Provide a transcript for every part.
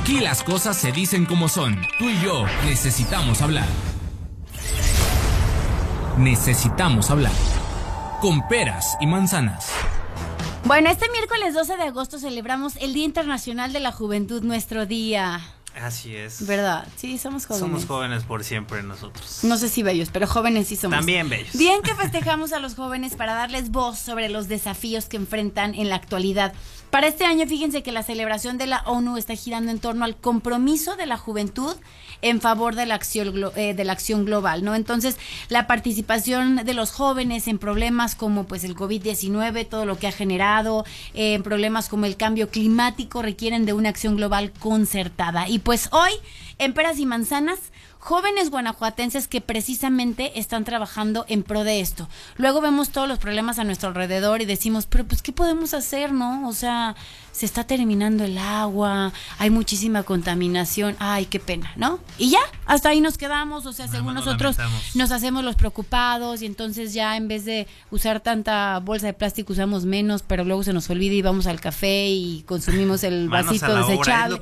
Aquí las cosas se dicen como son. Tú y yo necesitamos hablar. Necesitamos hablar. Con peras y manzanas. Bueno, este miércoles 12 de agosto celebramos el Día Internacional de la Juventud, nuestro día. Así es. ¿Verdad? Sí, somos jóvenes. Somos jóvenes por siempre nosotros. No sé si bellos, pero jóvenes sí somos. También bellos. Bien que festejamos a los jóvenes para darles voz sobre los desafíos que enfrentan en la actualidad. Para este año, fíjense que la celebración de la ONU está girando en torno al compromiso de la juventud en favor de la acción, eh, de la acción global, ¿no? Entonces, la participación de los jóvenes en problemas como pues el COVID-19, todo lo que ha generado, eh, en problemas como el cambio climático requieren de una acción global concertada. Y pues hoy, en Peras y Manzanas, jóvenes guanajuatenses que precisamente están trabajando en pro de esto. Luego vemos todos los problemas a nuestro alrededor y decimos, pero pues, ¿qué podemos hacer, no? O sea, se está terminando el agua, hay muchísima contaminación, ay, qué pena, ¿no? Y ya, hasta ahí nos quedamos, o sea, según nosotros nos hacemos los preocupados y entonces ya en vez de usar tanta bolsa de plástico usamos menos, pero luego se nos olvida y vamos al café y consumimos el vasito desechable.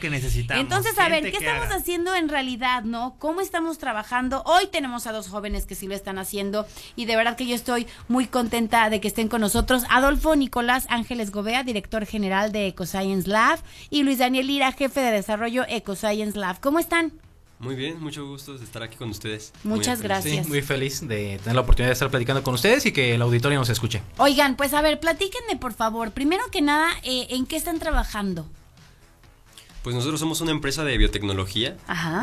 Entonces, a ver, ¿qué estamos haciendo en realidad, no? ¿Cómo estamos trabajando? Hoy tenemos a dos jóvenes que sí lo están haciendo y de verdad que yo estoy muy contenta de que estén con nosotros. Adolfo Nicolás Ángeles Gobea, director general de EcoScience Lab, y Luis Daniel Lira, jefe de desarrollo EcoScience Lab. ¿Cómo están? Muy bien, mucho gusto de estar aquí con ustedes. Muchas gracias. muy feliz de tener la oportunidad de estar platicando con ustedes y que el auditorio nos escuche. Oigan, pues a ver, platíquenme por favor, primero que nada, eh, ¿en qué están trabajando? Pues nosotros somos una empresa de biotecnología.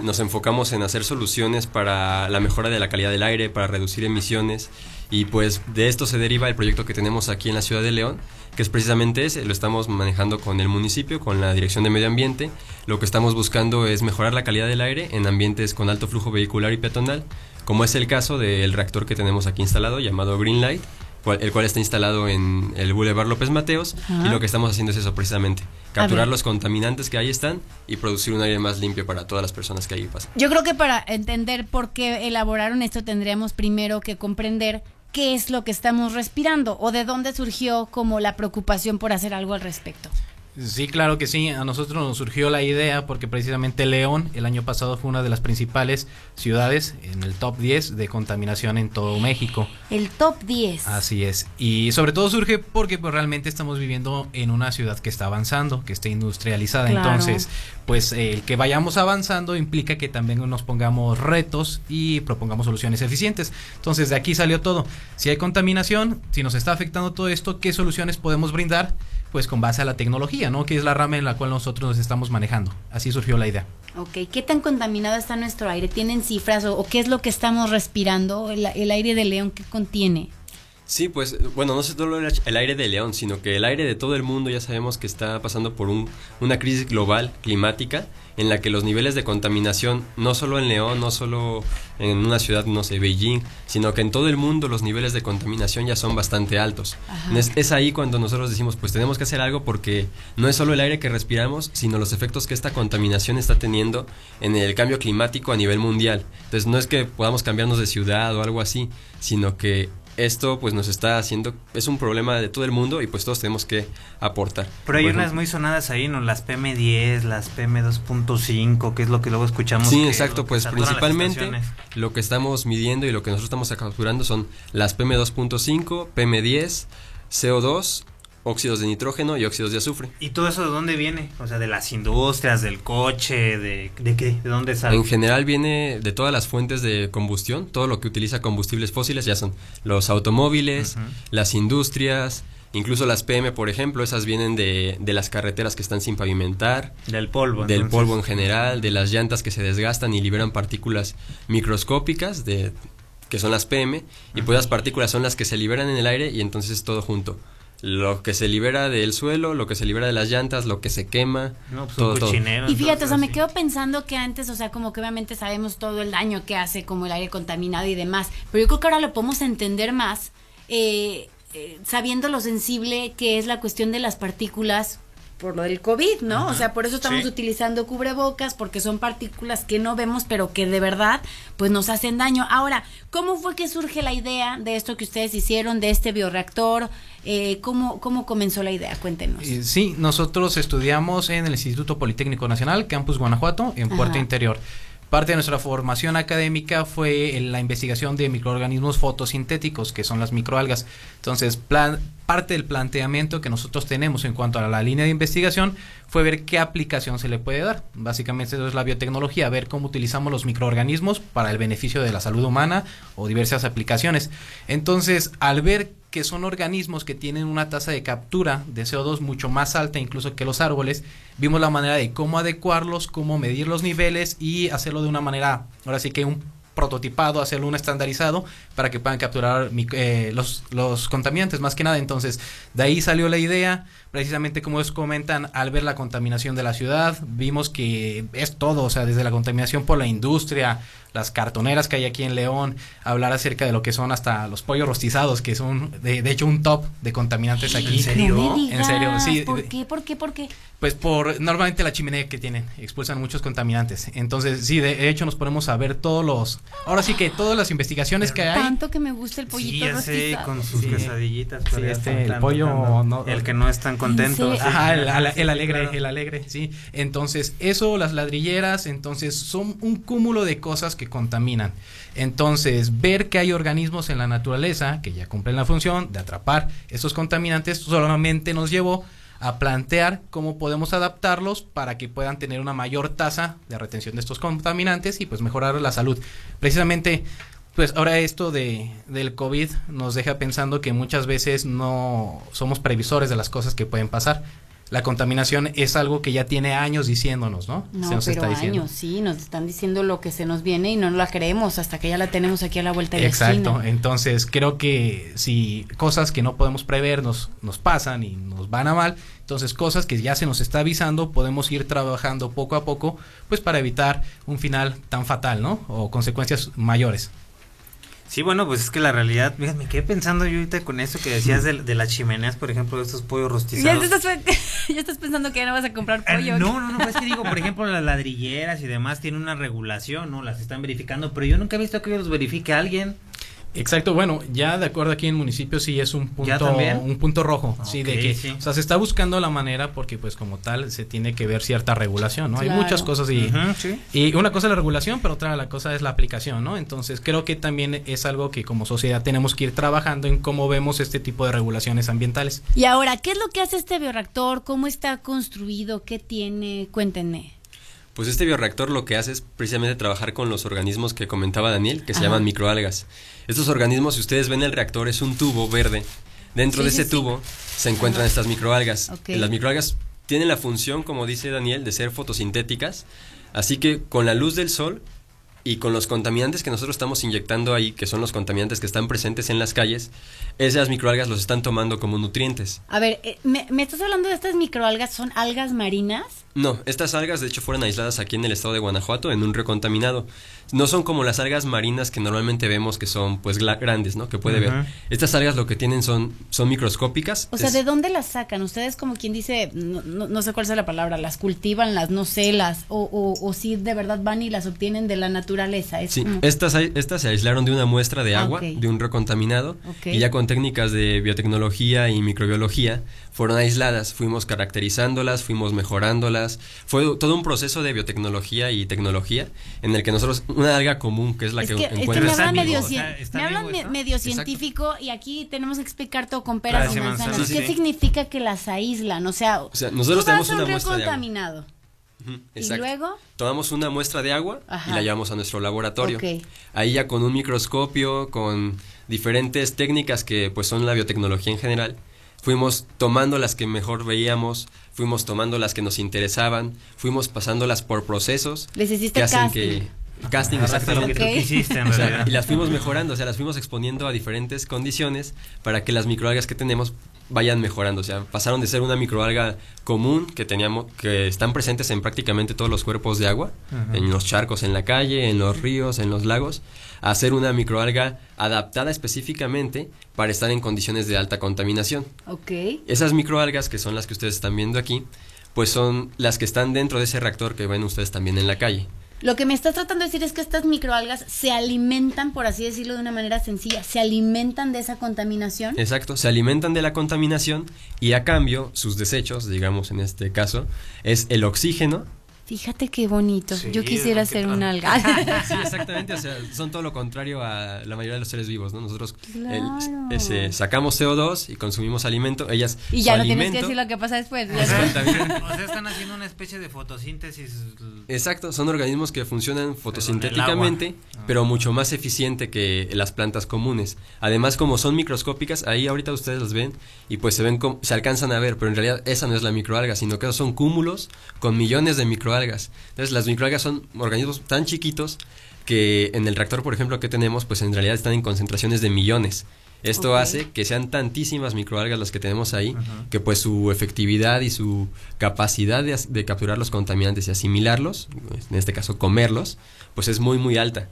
Nos enfocamos en hacer soluciones para la mejora de la calidad del aire, para reducir emisiones. Y pues de esto se deriva el proyecto que tenemos aquí en la ciudad de León, que es precisamente ese. Lo estamos manejando con el municipio, con la Dirección de Medio Ambiente. Lo que estamos buscando es mejorar la calidad del aire en ambientes con alto flujo vehicular y peatonal, como es el caso del reactor que tenemos aquí instalado llamado Greenlight el cual está instalado en el Boulevard López Mateos y lo que estamos haciendo es eso precisamente, capturar los contaminantes que ahí están y producir un aire más limpio para todas las personas que ahí pasan. Yo creo que para entender por qué elaboraron esto tendríamos primero que comprender qué es lo que estamos respirando o de dónde surgió como la preocupación por hacer algo al respecto. Sí, claro que sí. A nosotros nos surgió la idea porque precisamente León el año pasado fue una de las principales ciudades en el top 10 de contaminación en todo México. El top 10. Así es. Y sobre todo surge porque pues, realmente estamos viviendo en una ciudad que está avanzando, que está industrializada. Entonces, pues el que vayamos avanzando implica que también nos pongamos retos y propongamos soluciones eficientes. Entonces, de aquí salió todo. Si hay contaminación, si nos está afectando todo esto, ¿qué soluciones podemos brindar? Pues con base a la tecnología, ¿no? Que es la rama en la cual nosotros nos estamos manejando. Así surgió la idea. Ok, ¿qué tan contaminado está nuestro aire? ¿Tienen cifras o, qué es lo que estamos respirando? El, el aire de León, ¿qué contiene? Sí, pues bueno, no solo el aire de León, sino que el aire de todo el mundo ya sabemos que está pasando por un, una crisis global climática en la que los niveles de contaminación, no solo en León, no solo en una ciudad, no sé, Beijing, sino que en todo el mundo los niveles de contaminación ya son bastante altos. Es, es, ahí cuando nosotros decimos, pues tenemos que hacer algo porque no es solo el aire que respiramos, sino los efectos que esta contaminación está teniendo en el cambio climático a nivel mundial. Entonces no es que podamos cambiarnos de ciudad o algo así, sino que esto pues nos está haciendo, es un problema de todo el mundo y pues todos tenemos que aportar. Pero hay unas muy sonadas ahí, ¿no? Las PM10, las PM2.5, que es lo que luego escuchamos. Sí, exacto, pues principalmente lo que estamos midiendo y lo que nosotros estamos capturando son las PM2.5, PM10, CO2 óxidos de nitrógeno y óxidos de azufre. ¿Y todo eso de dónde viene? O sea, de las industrias, del coche, de, de qué, de dónde sale. En general viene de todas las fuentes de combustión, todo lo que utiliza combustibles fósiles, ya son los automóviles, las industrias, incluso las PM, por ejemplo, esas vienen de, de, las carreteras que están sin pavimentar. Del polvo. Del polvo en general, de las llantas que se desgastan y liberan partículas microscópicas de que son las PM, y pues las partículas son las que se liberan en el aire y entonces es todo junto lo que se libera del suelo, lo que se libera de las llantas, lo que se quema, no, pues todo, Y fíjate, o sea, me quedo pensando que antes, o sea, como que obviamente sabemos todo el daño que hace como el aire contaminado y demás, pero yo creo que ahora lo podemos entender más, eh, eh, sabiendo lo sensible que es la cuestión de las partículas por lo del COVID, ¿no? O sea, por eso estamos Sí. utilizando cubrebocas, porque son partículas que no vemos, pero que de verdad, pues nos hacen daño. Ahora, ¿cómo fue que surge la idea de esto que ustedes hicieron, de este bioreactor? Eh, ¿cómo, ¿Cómo comenzó la idea? Cuéntenos. Eh, Sí, nosotros estudiamos en el Instituto Politécnico Nacional, Campus Guanajuato, en Puerto Ajá. Interior. Parte de nuestra formación académica fue en la investigación de microorganismos fotosintéticos, que son las microalgas. Entonces, plan- parte del planteamiento que nosotros tenemos en cuanto a la línea de investigación fue ver qué aplicación se le puede dar. Básicamente eso es la biotecnología, ver cómo utilizamos los microorganismos para el beneficio de la salud humana o diversas aplicaciones. Entonces, al ver que son organismos que tienen una tasa de captura de CO2 mucho más alta incluso que los árboles, vimos la manera de cómo adecuarlos, cómo medir los niveles y hacerlo de una manera, ahora sí que un prototipado, hacerlo un estandarizado para que puedan capturar eh, los, los contaminantes más que nada. Entonces, de ahí salió la idea, precisamente como ellos comentan, al ver la contaminación de la ciudad, vimos que es todo, o sea, desde la contaminación por la industria, las cartoneras que hay aquí en León, hablar acerca de lo que son hasta los pollos rostizados, que son de, de hecho un top de contaminantes aquí. ¿En serio? No me En serio, sí. ¿Por qué? ¿Por qué? ¿Por qué? Pues por normalmente la chimenea que tienen expulsan muchos contaminantes. Entonces, sí, de hecho nos ponemos a ver todos los ahora sí que todas las investigaciones que hay. Tanto que me gusta el Sí, pollito ya sé, rostizado. con sus Sí. Sí, ya este, el plan- pollo no- el que no es tan contento. Sí. sí. Ajá, el, Sí, el alegre, claro. el alegre, sí. Entonces, eso, las ladrilleras, entonces son un cúmulo de cosas que contaminan. Entonces, ver que hay organismos en la naturaleza que ya cumplen la función de atrapar esos contaminantes solamente nos llevó a plantear cómo podemos adaptarlos para que puedan tener una mayor tasa de retención de estos contaminantes y pues mejorar la salud. Precisamente pues ahora esto de, del COVID nos deja pensando que muchas veces no somos previsores de las cosas que pueden pasar. La contaminación es algo que ya tiene años diciéndonos, ¿no? No, Se nos pero está diciendo. años, sí, nos están diciendo lo que se nos viene y no la creemos hasta que ya la tenemos aquí a la vuelta de la Exacto, esquina. entonces creo que si cosas que no podemos prever nos, nos pasan y nos van a mal, entonces cosas que ya se nos está avisando podemos ir trabajando poco a poco pues para evitar un final tan fatal, ¿no? O consecuencias mayores. Sí, bueno, pues es que la realidad, fíjate, me quedé pensando yo ahorita con eso que decías de, de las chimeneas, por ejemplo, de estos pollos rostizados. estás, ya estás pensando que ya no vas a comprar Eh, pollo. no, no, no, pues es que digo, por ejemplo, las ladrilleras y demás tienen una regulación, ¿no? Las están verificando, pero yo nunca he visto que los verifique alguien. Exacto, bueno, ya de acuerdo aquí en municipio sí es un ¿Ya punto un punto rojo, sí, de que sí. o sea, se está buscando la manera porque pues como tal se tiene que ver cierta regulación, ¿no? Claro. Hay muchas cosas y sí. y una cosa es la regulación, pero otra la cosa es la aplicación, ¿no? Entonces, creo que también es algo que como sociedad tenemos que ir trabajando en cómo vemos este tipo de regulaciones ambientales. Y ahora, ¿qué es lo que hace este bioreactor? ¿Cómo está construido? ¿Qué tiene? Cuéntenme. Pues este bioreactor lo que hace es precisamente trabajar con los organismos que comentaba Daniel, que se llaman microalgas. Estos organismos, si ustedes ven el reactor, es un tubo verde. Dentro Sí, de ese sí. tubo se encuentran estas microalgas. Las microalgas tienen la función, como dice Daniel, de ser fotosintéticas. Así que con la luz del sol y con los contaminantes que nosotros estamos inyectando ahí, que son los contaminantes que están presentes en las calles, esas microalgas los están tomando como nutrientes. A ver, eh, ¿me, me estás hablando de estas microalgas? ¿Son algas marinas? No, estas algas de hecho fueron aisladas aquí en el estado de Guanajuato en un río contaminado. No son como las algas marinas que normalmente vemos que son pues grandes, ¿no? Que puede ver. Estas algas lo que tienen son, son microscópicas. O sea, Es- ¿de dónde las sacan? Ustedes como quien dice, no, no- no sé cuál es la palabra, las cultivan, las no sé, las, o, o, o si de verdad van y las obtienen de la naturaleza. Es Sí, como- estas, estas se aislaron de una muestra de agua, de un río contaminado, y ya con técnicas de biotecnología y microbiología fueron aisladas, fuimos caracterizándolas, fuimos mejorándolas, fue todo un proceso de biotecnología y tecnología en el que nosotros, una alga común que es la es que, que, es que me encuentras... Hablan o sea, me hablan me- medio Exacto. científico y aquí tenemos experto con peras y manzanas. manzanas, ¿Qué sí. significa que las aíslan? O sea, O sea, nosotros tú vas tenemos a un una de agua. contaminado. Ujú, Y exacto. luego, Tomamos una muestra de agua Ajá. y la llevamos a nuestro laboratorio. Ok. Ahí ya con un microscopio, con diferentes técnicas que pues son la biotecnología en general, fuimos tomando las que mejor veíamos, fuimos tomando las que nos interesaban, fuimos pasándolas por procesos les hiciste que hacen casting. que casting Agarraste lo que exactamente. O sea, realidad. y las fuimos mejorando, o sea, las fuimos exponiendo a diferentes condiciones para que las microalgas que tenemos vayan mejorando, o sea, pasaron de ser una microalga común que teníamos que están presentes en prácticamente todos los cuerpos de agua, en los charcos en la calle, en los ríos, en los lagos, a ser una microalga adaptada específicamente para estar en condiciones de alta contaminación. Ok. Esas microalgas que son las que ustedes están viendo aquí, pues son las que están dentro de ese reactor que ven ustedes también en la calle. Lo que me estás tratando de decir es que estas microalgas se alimentan, por así decirlo de una manera sencilla, se alimentan de esa contaminación. Exacto, se alimentan de la contaminación y a cambio sus desechos, digamos en este caso, es el oxígeno Fíjate qué bonito. Sí, Yo quisiera ¿qué ser un alga. Sí, exactamente, o sea, son todo lo contrario a la mayoría de los seres vivos, ¿no? Nosotros el- Claro. ese, sacamos CO2 y consumimos alimento, ellas y ya no tienes que alimento- decir lo que pasa después. O sea, o sea, están haciendo una especie de fotosíntesis. Exacto, son organismos que funcionan fotosintéticamente, pero mucho más eficiente que las plantas comunes. Además, como son microscópicas, ahí ahorita ustedes las ven y pues se ven se alcanzan a ver, pero en realidad esa no es la microalga, sino que son cúmulos con millones de microalgas. Entonces, las microalgas son organismos tan chiquitos que en el reactor, por ejemplo, que tenemos, pues en realidad están en concentraciones de millones. Esto hace que sean tantísimas microalgas las que tenemos ahí, que pues su efectividad y su capacidad de capturar los contaminantes y asimilarlos, en este caso comerlos, pues es muy muy alta.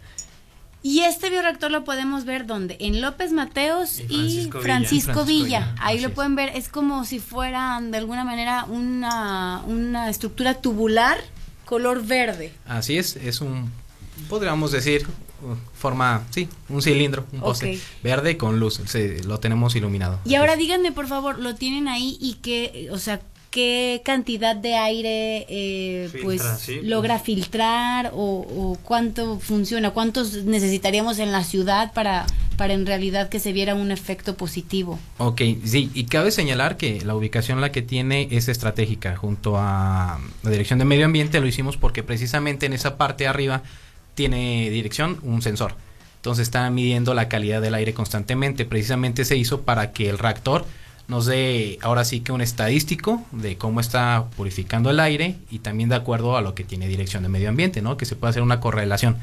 Y este bioreactor lo podemos ver donde? En López Mateos Y y Francisco Villa. Francisco Villa. Villa, Ahí así lo es. pueden ver, es como si fuera de alguna manera una, una estructura tubular color verde. Así es, es un, podríamos decir, uh, forma, sí, un cilindro, un poste verde con luz, se- lo tenemos iluminado. Y ahora díganme, por favor, lo tienen ahí y qué, o sea, qué cantidad de aire eh, Filtra, pues sí, pues. logra filtrar o, o cuánto funciona, cuántos necesitaríamos en la ciudad para, para en realidad que se viera un efecto positivo. Ok, sí, y cabe señalar que la ubicación la que tiene es estratégica junto a la Dirección de Medio Ambiente, lo hicimos porque precisamente en esa parte de arriba tiene dirección un sensor. Entonces está midiendo la calidad del aire constantemente. Precisamente se hizo para que el reactor nos dé ahora sí que un estadístico de cómo está purificando el aire y también de acuerdo a lo que tiene dirección de medio ambiente, ¿no? Que se puede hacer una correlación.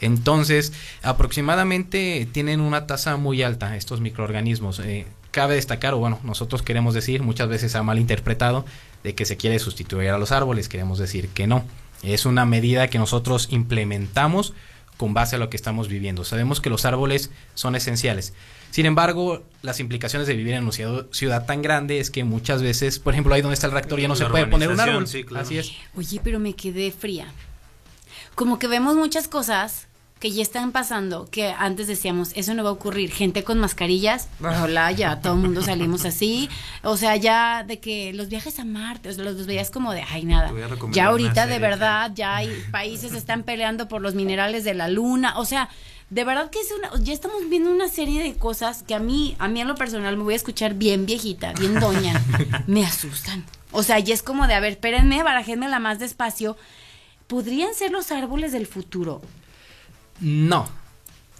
Entonces, aproximadamente tienen una tasa muy alta estos microorganismos. Eh, cabe destacar, o bueno, nosotros queremos decir, muchas veces se ha malinterpretado, de que se quiere sustituir a los árboles, queremos decir que no. Es una medida que nosotros implementamos con base a lo que estamos viviendo. Sabemos que los árboles son esenciales. Sin embargo, las implicaciones de vivir en una ciudad, tan grande es que muchas veces, por ejemplo, ahí donde está el reactor ya no La se puede poner un árbol. sí, claro. Así es. Oye, pero me quedé fría. Como que vemos muchas cosas que ya están pasando, que antes decíamos, eso no va a ocurrir. Gente con mascarillas, hola, ya todo el mundo salimos así. O sea, ya de que los viajes a Marte, o sea, los, los veías como de, ay, nada. Te voy a recomendar Ya ahorita de verdad, ya hay países están peleando por los minerales de la luna. O sea, de verdad que es una, ya estamos viendo una serie de cosas que a mí, a mí en lo personal me voy a escuchar bien viejita, bien doña. me asustan. O sea, ya es como de, a ver, espérenme, barajénmela más despacio. ¿Podrían ser los árboles del futuro? No,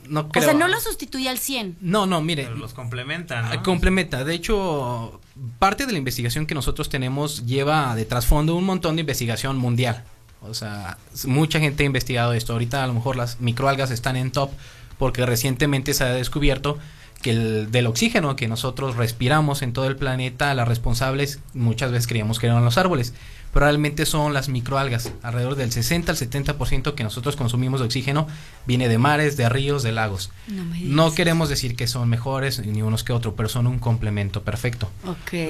no creo. O sea, no lo sustituye al 100. No, no, mire. Pero los complementan. ¿no? Complementa. De hecho, parte de la investigación que nosotros tenemos lleva de trasfondo un montón de investigación mundial. O sea, mucha gente ha investigado esto. Ahorita a lo mejor las microalgas están en top porque recientemente se ha descubierto que el del oxígeno que nosotros respiramos en todo el planeta, las responsables muchas veces creíamos que eran los árboles, pero realmente son las microalgas. Alrededor del 60 al 70% que nosotros consumimos de oxígeno viene de mares, de ríos, de lagos. No No queremos decir que son mejores ni unos que otros, pero son un complemento perfecto.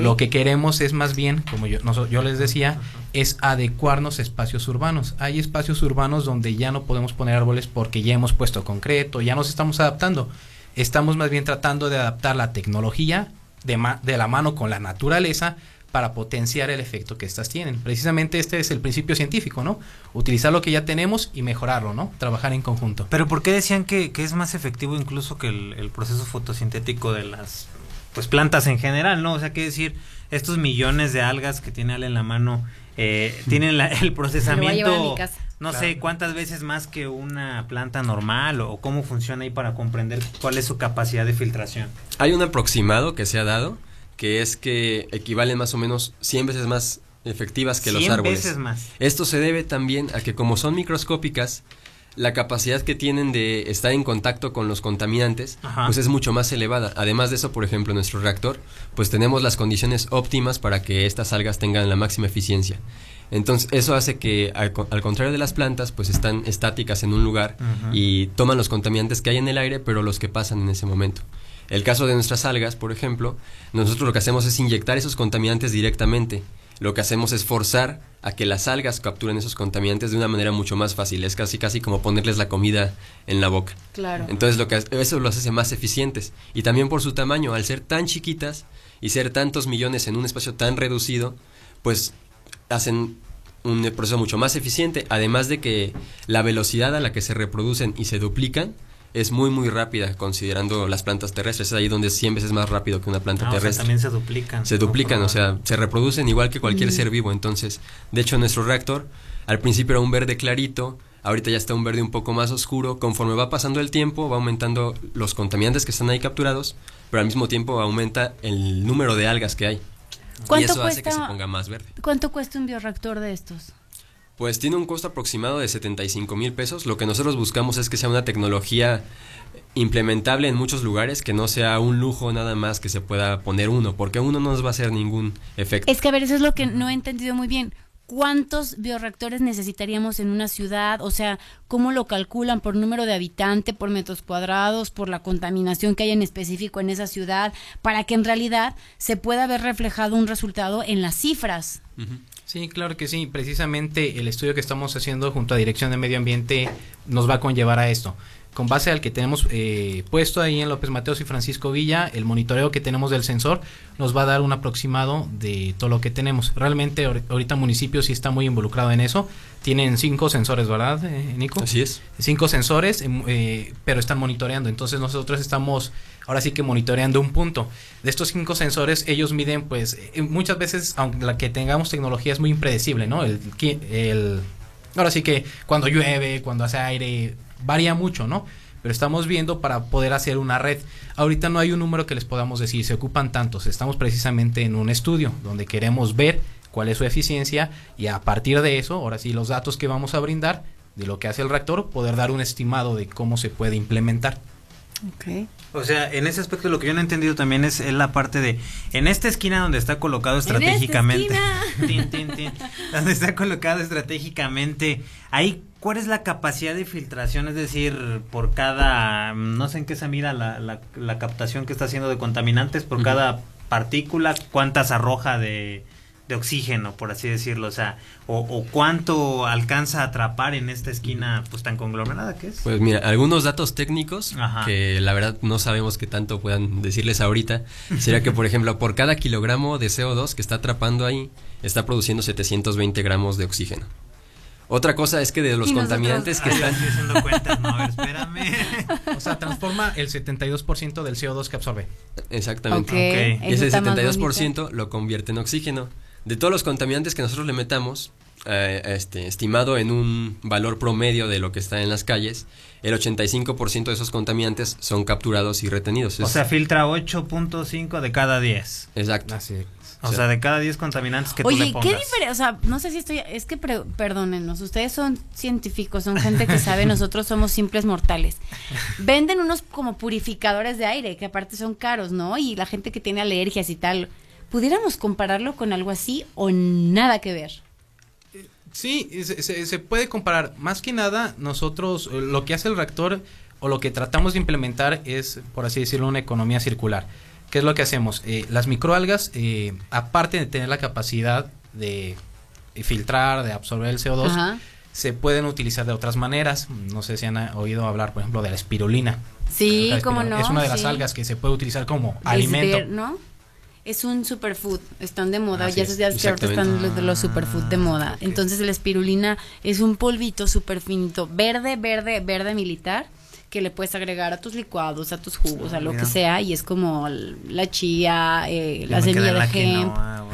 Lo que queremos es más bien, como yo, yo les decía, es adecuarnos a espacios urbanos. Hay espacios urbanos donde ya no podemos poner árboles porque ya hemos puesto concreto, ya nos estamos adaptando. Estamos más bien tratando de adaptar la tecnología de, ma- de la mano con la naturaleza para potenciar el efecto que éstas tienen. Precisamente este es el principio científico, ¿no? Utilizar lo que ya tenemos y mejorarlo, ¿no? Trabajar en conjunto. Pero ¿por qué decían que, que es más efectivo incluso que el, el proceso fotosintético de las pues plantas en general, ¿no? O sea, qué decir, estos millones de algas que tiene Ale en la mano eh, tienen la- el Me lo voy a procesamiento, no sé cuántas veces más que una planta normal o, cómo funciona ahí para comprender cuál es su capacidad de filtración. Hay un aproximado que se ha dado, que es que equivalen más o menos 100 veces más efectivas que los 100 árboles. veces más. Esto se debe también a que como son microscópicas, la capacidad que tienen de estar en contacto con los contaminantes, Ajá. pues es mucho más elevada. Además de eso, por ejemplo, en nuestro reactor, pues tenemos las condiciones óptimas para que estas algas tengan la máxima eficiencia. Entonces, eso hace que, al, co- al contrario de las plantas, pues están estáticas en un lugar y toman los contaminantes que hay en el aire, pero los que pasan en ese momento. El caso de nuestras algas, por ejemplo, nosotros lo que hacemos es inyectar esos contaminantes directamente. Lo que hacemos es forzar a que las algas capturen esos contaminantes de una manera mucho más fácil. Es casi casi como ponerles la comida en la boca. Claro. Entonces lo que eso los hace más eficientes y también por su tamaño, al ser tan chiquitas y ser tantos millones en un espacio tan reducido, pues hacen un proceso mucho más eficiente, además de que la velocidad a la que se reproducen y se duplican es muy muy rápida considerando las plantas terrestres, es ahí donde es 100 veces más rápido que una planta Ah, o sea, terrestre también se duplican. se duplican, o sea, se reproducen igual que cualquier Mm. ser vivo. Entonces, de hecho, nuestro reactor al principio era un verde clarito, ahorita ya está un verde un poco más oscuro. Conforme va pasando el tiempo, va aumentando los contaminantes que están ahí capturados, pero al mismo tiempo aumenta el número de algas que hay. Y ¿Cuánto eso hace que se cuesta- ponga más verde. ¿Cuánto cuesta un bioreactor de estos? Pues tiene un costo aproximado de 75 mil pesos. Lo que nosotros buscamos es que sea una tecnología implementable en muchos lugares, que no sea un lujo nada más que se pueda poner uno, porque uno no nos va a hacer ningún efecto. Es que a ver, eso es lo que no he entendido muy bien. ¿Cuántos bioreactores necesitaríamos en una ciudad? O sea, ¿cómo lo calculan? ¿Por número de habitante, por metros cuadrados, por la contaminación que hay en específico en esa ciudad? Para que en realidad se pueda ver reflejado un resultado en las cifras. Sí, claro que sí. Precisamente el estudio que estamos haciendo junto a Dirección de Medio Ambiente nos va a conllevar a esto. Con base al que tenemos eh, puesto ahí en López Mateos y Francisco Villa, el monitoreo que tenemos del sensor nos va a dar un aproximado de todo lo que tenemos. Realmente ahor- ahorita el municipio sí está muy involucrado en eso. Tienen cinco sensores, ¿verdad, eh, Nico? Así es. cinco sensores, em, eh, pero están monitoreando. Entonces nosotros estamos ahora sí que monitoreando un punto. De estos cinco sensores, ellos miden, pues, eh, muchas veces, aunque la que tengamos tecnología es muy impredecible, ¿no? El, ahora sí que cuando llueve, cuando hace aire, varía mucho, ¿no? Pero estamos viendo para poder hacer una red. Ahorita no hay un número que les podamos decir, se ocupan tantos. Estamos precisamente en un estudio donde queremos ver cuál es su eficiencia y a partir de eso, ahora sí, los datos que vamos a brindar de lo que hace el reactor, poder dar un estimado de cómo se puede implementar. Ok. O sea, en ese aspecto lo que yo no he entendido también es, es la parte de en esta esquina donde está colocado estratégicamente, esquina. tin, tin, tin, donde está colocado estratégicamente, ahí cuál es la capacidad de filtración, es decir, por cada, no sé en qué se mira la, la, la captación que está haciendo de contaminantes, por cada partícula, cuántas arroja de, de oxígeno, por así decirlo, o sea, o, o cuánto alcanza a atrapar en esta esquina pues tan conglomerada que es. Pues mira, algunos datos técnicos Ajá. que la verdad no sabemos qué tanto puedan decirles ahorita, sería que por ejemplo por cada kilogramo de CO2 que está atrapando ahí, está produciendo 720 gramos de oxígeno. Otra cosa es que de los nosotros- contaminantes que Ay, están... estoy haciendo cuentas, no, a ver, espérame. O sea, transforma el 72% del CO2 que absorbe. Exactamente. Ok, Ok. Y eso ese está más 72% lo convierte en oxígeno. De todos los contaminantes que nosotros le metamos, eh, este, estimado en un valor promedio de lo que está en las calles, el 85% de esos contaminantes son capturados y retenidos. O Es- sea, filtra 8.5 de cada 10. exacto. Así es. O sea, de cada 10 contaminantes que tú Oye, le ¿qué pongas. diferencia? O sea, no sé si estoy. Es que, pre- perdónennos, ustedes son científicos, son gente que sabe, nosotros somos simples mortales. Venden unos como purificadores de aire, que aparte son caros, ¿no? Y la gente que tiene alergias y tal. ¿Pudiéramos compararlo con algo así o nada que ver? Sí, se, se- se puede comparar. Más que nada, nosotros, eh, lo que hace el reactor o lo que tratamos de implementar es, por así decirlo, una economía circular. ¿Qué es lo que hacemos? Eh, las microalgas, eh, aparte de tener la capacidad de filtrar, de absorber el CO2, Ajá. se pueden utilizar de otras maneras. No sé si han eh, oído hablar, por ejemplo, de la espirulina. Sí, La cómo no. Es una de las sí. algas que se puede utilizar como alimento. ver, ¿no? Es un superfood, están de moda, Así ya es, esos días que ahorita están los de los superfood de moda. Entonces la espirulina es un polvito súper finito, verde, verde, verde militar, que le puedes agregar a tus licuados, a tus jugos, Ah, a lo mira. que sea, y es como la chía, eh, la semilla de hemp. Ah,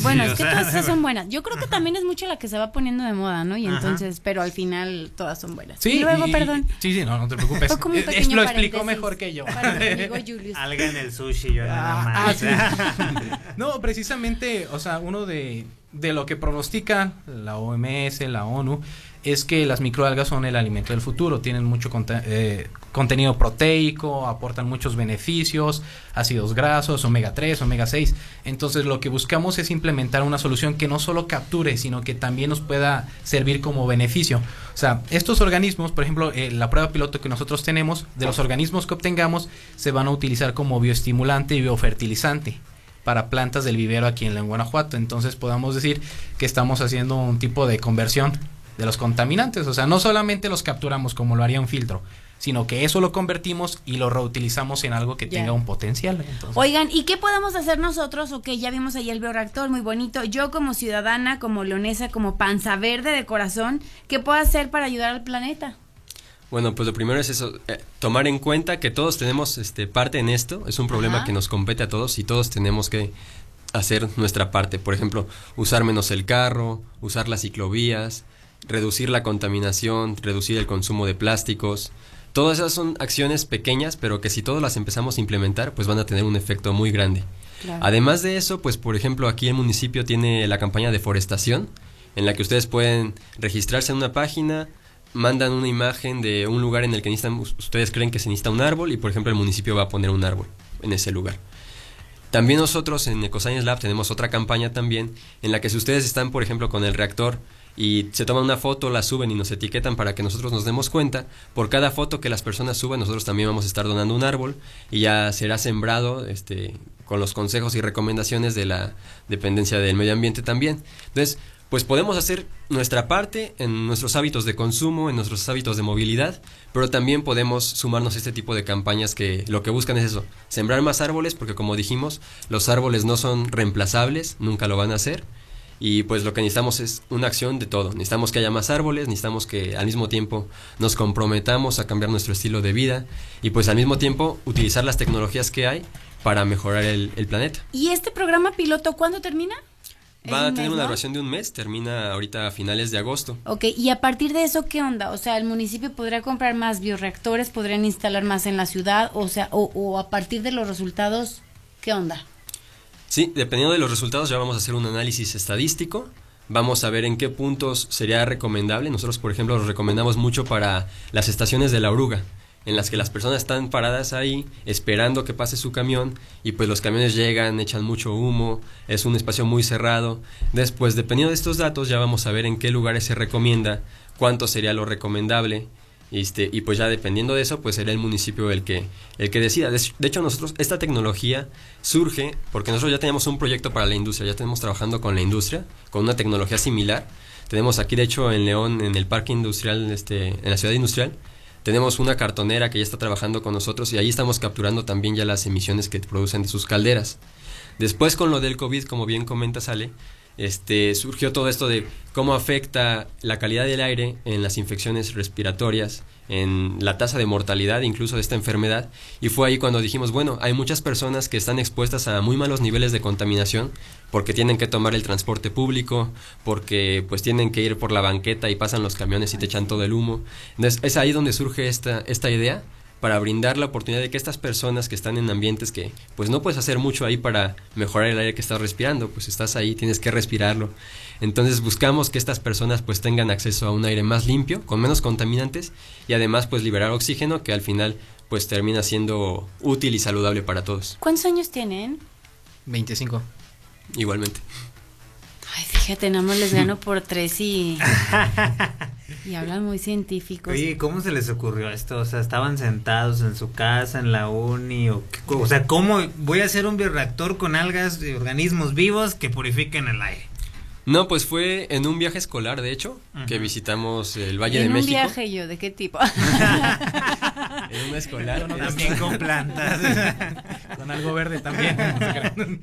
Bueno, o es que sea, todas esas son buenas. Yo creo que también es mucho la que se va poniendo de moda, ¿no? Y Ajá. entonces, pero al final todas son buenas. Sí, y luego, y- perdón. Sí, sí, no, no te preocupes. Fue como un Eh, pequeño lo explicó mejor que yo. Para mi amigo Julius. Alga en el sushi, yo nada Ah, más. ah, sí. no, precisamente, o sea, uno de, de lo que pronostica la OMS, la ONU, es que las microalgas son el alimento del futuro, tienen mucho eh, contenido proteico, aportan muchos beneficios, ácidos grasos, omega 3, omega 6. Entonces lo que buscamos es implementar una solución que no solo capture, sino que también nos pueda servir como beneficio. O sea, estos organismos, por ejemplo, eh, la prueba piloto que nosotros tenemos, de los organismos que obtengamos, se van a utilizar como bioestimulante y biofertilizante para plantas del vivero aquí en Guanajuato. Entonces podamos decir que estamos haciendo un tipo de conversión de los contaminantes. O sea, no solamente los capturamos como lo haría un filtro, sino que eso lo convertimos y lo reutilizamos en algo que tenga un potencial. Oigan, ¿y qué podemos hacer nosotros? Ok, ya vimos ahí el bioreactor, muy bonito. Yo como ciudadana, como leonesa, como panza verde de corazón, ¿qué puedo hacer para ayudar al planeta? Bueno, pues lo primero es eso, eh, tomar en cuenta que todos tenemos este, parte en esto, es un problema que nos compete a todos y todos tenemos que hacer nuestra parte. Por ejemplo, usar menos el carro, usar las ciclovías, reducir la contaminación, reducir el consumo de plásticos, Todas esas son acciones pequeñas, pero que si todas las empezamos a implementar, pues van a tener un efecto muy grande. Además de eso, pues por ejemplo, aquí el municipio tiene la campaña de forestación, en la que ustedes pueden registrarse en una página, mandan una imagen de un lugar en el que necesitan, ustedes creen que se necesita un árbol y por ejemplo el municipio va a poner un árbol en ese lugar. También nosotros en EcoScience Lab tenemos otra campaña también en la que si ustedes están, por ejemplo, con el reactor y se toman una foto, la suben y nos etiquetan para que nosotros nos demos cuenta. Por cada foto que las personas suban, nosotros también vamos a estar donando un árbol y ya será sembrado este, con los consejos y recomendaciones de la dependencia del medio ambiente también. Entonces, pues podemos hacer nuestra parte en nuestros hábitos de consumo, en nuestros hábitos de movilidad, pero también podemos sumarnos a este tipo de campañas que lo que buscan es eso, sembrar más árboles, porque como dijimos, los árboles no son reemplazables, nunca lo van a hacer y pues lo que necesitamos es una acción de todo. Necesitamos que haya más árboles, necesitamos que al mismo tiempo nos comprometamos a cambiar nuestro estilo de vida y pues al mismo tiempo utilizar las tecnologías que hay para mejorar el, planeta. ¿Y este programa piloto cuándo termina? Va a tener una duración de un mes, termina ahorita a finales de agosto. Ok, y a partir de eso, ¿qué onda? O sea, el municipio podrá comprar más bioreactores, podrían instalar más en la ciudad, o sea, o, o a partir de los resultados, ¿qué onda? Sí, dependiendo de los resultados ya vamos a hacer un análisis estadístico, vamos a ver en qué puntos sería recomendable. Nosotros, por ejemplo, los recomendamos mucho para las estaciones de la oruga, en las que las personas están paradas ahí esperando que pase su camión y pues los camiones llegan, echan mucho humo, es un espacio muy cerrado. Después, dependiendo de estos datos, ya vamos a ver en qué lugares se recomienda, cuánto sería lo recomendable este, y pues ya dependiendo de eso, pues será el municipio el que, el que decida. De, hecho, nosotros, esta tecnología surge porque nosotros ya tenemos un proyecto para la industria, ya tenemos trabajando con la industria, con una tecnología similar. Tenemos aquí, de hecho, en León, en el parque industrial, este, en la ciudad industrial, tenemos una cartonera que ya está trabajando con nosotros y ahí estamos capturando también ya las emisiones que producen de sus calderas. Después con lo del COVID, como bien comenta Sale, este, surgió todo esto de cómo afecta la calidad del aire en las infecciones respiratorias, en la tasa de mortalidad incluso de esta enfermedad. Y fue ahí cuando dijimos, bueno, hay muchas personas que están expuestas a muy malos niveles de contaminación porque tienen que tomar el transporte público, porque pues tienen que ir por la banqueta y pasan los camiones y te echan todo el humo. Entonces es ahí donde surge esta, esta idea para brindar la oportunidad de que estas personas que están en ambientes que pues no puedes hacer mucho ahí para mejorar el aire que estás respirando, pues estás ahí, tienes que respirarlo. Entonces buscamos que estas personas pues tengan acceso a un aire más limpio, con menos contaminantes y además pues liberar oxígeno que al final pues termina siendo útil y saludable para todos. ¿Cuántos años tienen? 25. Igualmente. Ay, fíjate, nada más les gano por tres y... Y hablan muy científicos. Oye, ¿cómo se les ocurrió esto? O sea, estaban sentados en su casa, en la uni, o, o sea, ¿cómo voy a hacer un bioreactor con algas de organismos vivos que purifiquen el aire? No, pues fue en un viaje escolar, de hecho, que visitamos el Valle de México. ¿En un viaje yo? ¿De qué tipo? en un escolar. también con plantas. con algo verde también.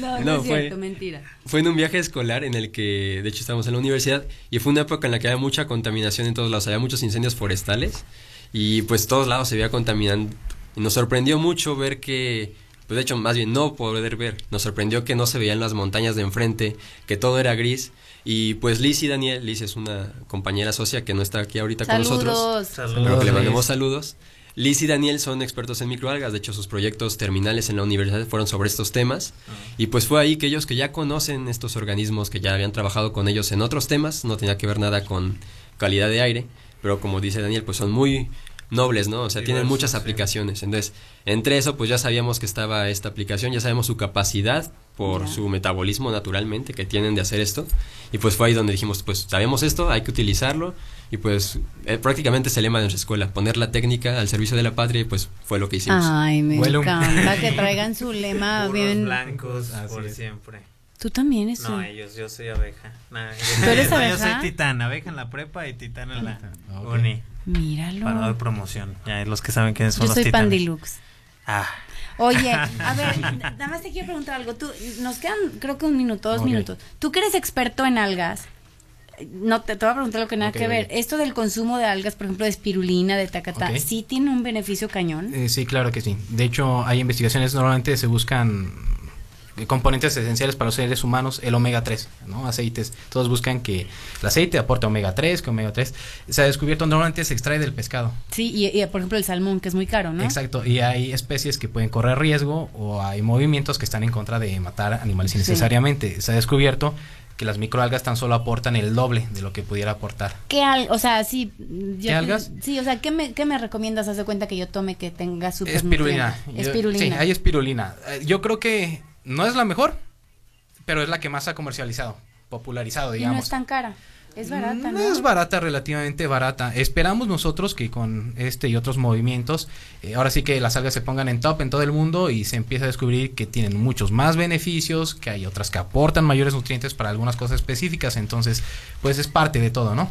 no, no, es cierto, mentira. Fue en un viaje escolar en el que, de hecho, estábamos en la universidad y fue una época en la que había mucha contaminación en todos lados. Había muchos incendios forestales y pues todos lados se veía contaminando. Y nos sorprendió mucho ver que pues de hecho más bien no poder ver. Nos sorprendió que no se veían las montañas de enfrente, que todo era gris. Y pues Liz y Daniel, Liz es una compañera socia que no está aquí ahorita con nosotros, saludos. pero que le mandemos saludos. Liz y Daniel son expertos en microalgas, de hecho sus proyectos terminales en la universidad fueron sobre estos temas y pues fue ahí que ellos que ya conocen estos organismos, que ya habían trabajado con ellos en otros temas, no tenía que ver nada con calidad de aire, pero como dice Daniel, pues son muy nobles, ¿no? O sea, tienen muchas aplicaciones. Entonces, entre eso, pues ya sabíamos que estaba esta aplicación, ya sabemos su capacidad por su metabolismo naturalmente que tienen de hacer esto. Y pues fue ahí donde dijimos, pues sabemos esto, hay que utilizarlo. Y pues eh, prácticamente es el lema de nuestra escuela, poner la técnica al servicio de la patria y pues fue lo que hicimos. Ay, me encanta que traigan su lema Puros bien. blancos por siempre. Tú también es No, ellos, yo soy abeja. Nah, ¿Tú eres no, abeja? Yo soy titán, abeja en la prepa y titán en la Ok. uni. Míralo. Para dar promoción. Ya los que saben quiénes son Yo los soy titanes. Pandilux. Ah, Oye, a ver, nada más te quiero preguntar algo. Tú, nos quedan, creo que un minuto, dos minutos. Tú que eres experto en algas, no te, te voy a preguntar lo que nada que ver. Esto del consumo de algas, por ejemplo, de espirulina, de tacatá. ¿sí tiene un beneficio cañón? Eh, sí, claro que sí. De hecho, hay investigaciones, normalmente se buscan componentes esenciales para los seres humanos, el omega 3, ¿no? Aceites. Todos buscan que el aceite aporte omega 3, que omega 3 se ha descubierto normalmente se extrae del pescado. Sí, y, y, por ejemplo el salmón, que es muy caro, ¿no? Exacto, y hay especies que pueden correr riesgo o hay movimientos que están en contra de matar animales Sí. innecesariamente. Se ha descubierto que las microalgas tan solo aportan el doble de lo que pudiera aportar. ¿Qué al, o sea, sí, yo- ¿Qué algas? Sí, o sea, ¿qué me, qué me recomiendas? Haz de cuenta que yo tome que tenga super Espirulina. Yo- Espirulina. Sí, hay espirulina. Eh, Yo creo que no es la mejor, pero es la que más ha comercializado, popularizado, y digamos. no es tan cara. Es barata, ¿no? Es barata, relativamente barata. Esperamos nosotros que con este y otros movimientos, eh, ahora sí que las algas se pongan en top en todo el mundo y se empieza a descubrir que tienen muchos más beneficios, que hay otras que aportan mayores nutrientes para algunas cosas específicas. Entonces, pues es parte de todo, ¿no?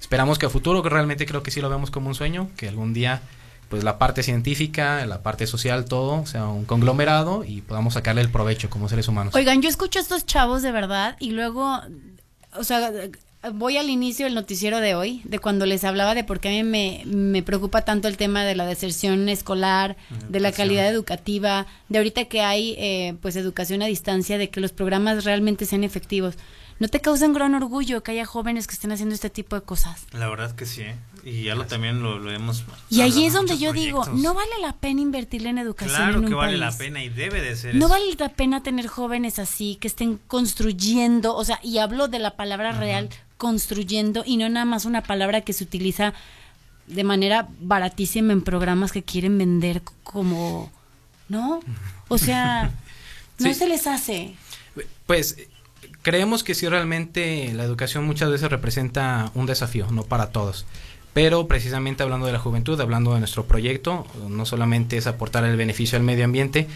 Esperamos que a futuro, que realmente creo que sí lo vemos como un sueño, que algún día pues la parte científica, la parte social, todo sea un conglomerado y podamos sacarle el provecho como seres humanos. Oigan, yo escucho a estos chavos de verdad y luego, o sea, voy al inicio del noticiero de hoy, de cuando les hablaba de por qué a mí me, me preocupa tanto el tema de la deserción escolar, de la calidad educativa, de ahorita que hay eh, pues educación a distancia, de que los programas realmente sean efectivos. ¿No te causa un gran orgullo que haya jóvenes que estén haciendo este tipo de cosas? la verdad que sí. ¿eh? Y ya lo también lo, lo hemos. Y ahí es donde yo digo, no vale la pena invertirle en educación Claro en un que vale la pena y debe de ser. No eso. vale la pena tener jóvenes así, que estén construyendo, o sea, y hablo de la palabra real, construyendo, y no nada más una palabra que se utiliza de manera baratísima en programas que quieren vender como, ¿no? O sea, no Sí. se les hace. Pues creemos que sí realmente la educación muchas veces representa un desafío, no para todos. Pero precisamente hablando de la juventud, hablando de nuestro proyecto, no solamente es aportar el beneficio al medio ambiente,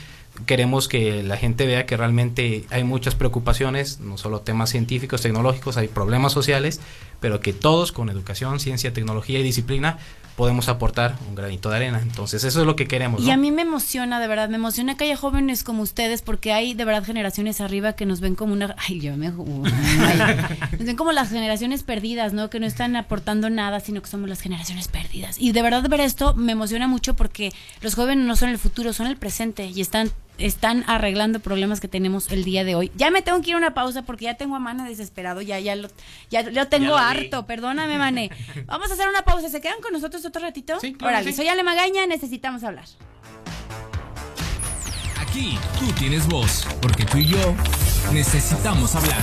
queremos que la gente vea que realmente hay muchas preocupaciones, no solo temas científicos, tecnológicos, hay problemas sociales, pero que todos con educación, ciencia, tecnología y disciplina podemos aportar un granito de arena. Entonces eso es lo que queremos. Y a mí me emociona, de verdad, me emociona que haya jóvenes como ustedes, porque hay de verdad generaciones arriba que nos ven como una... Ay, yo me... ay, nos ven como las generaciones perdidas, ¿no? Que no están aportando nada, sino que somos las generaciones perdidas. Y de verdad ver esto me emociona mucho porque los jóvenes no son el futuro, son el presente y están están arreglando problemas que tenemos el día de hoy. Ya me tengo que ir a una pausa porque ya tengo a Mane desesperado, ya ya lo, ya lo tengo Ya lo vi. harto, perdóname, Mane. Vamos a hacer una pausa, ¿se quedan con nosotros otro ratito? Sí, claro que Órale, sí. soy Ale Magaña, necesitamos hablar. Aquí tú tienes voz, porque tú y yo necesitamos hablar.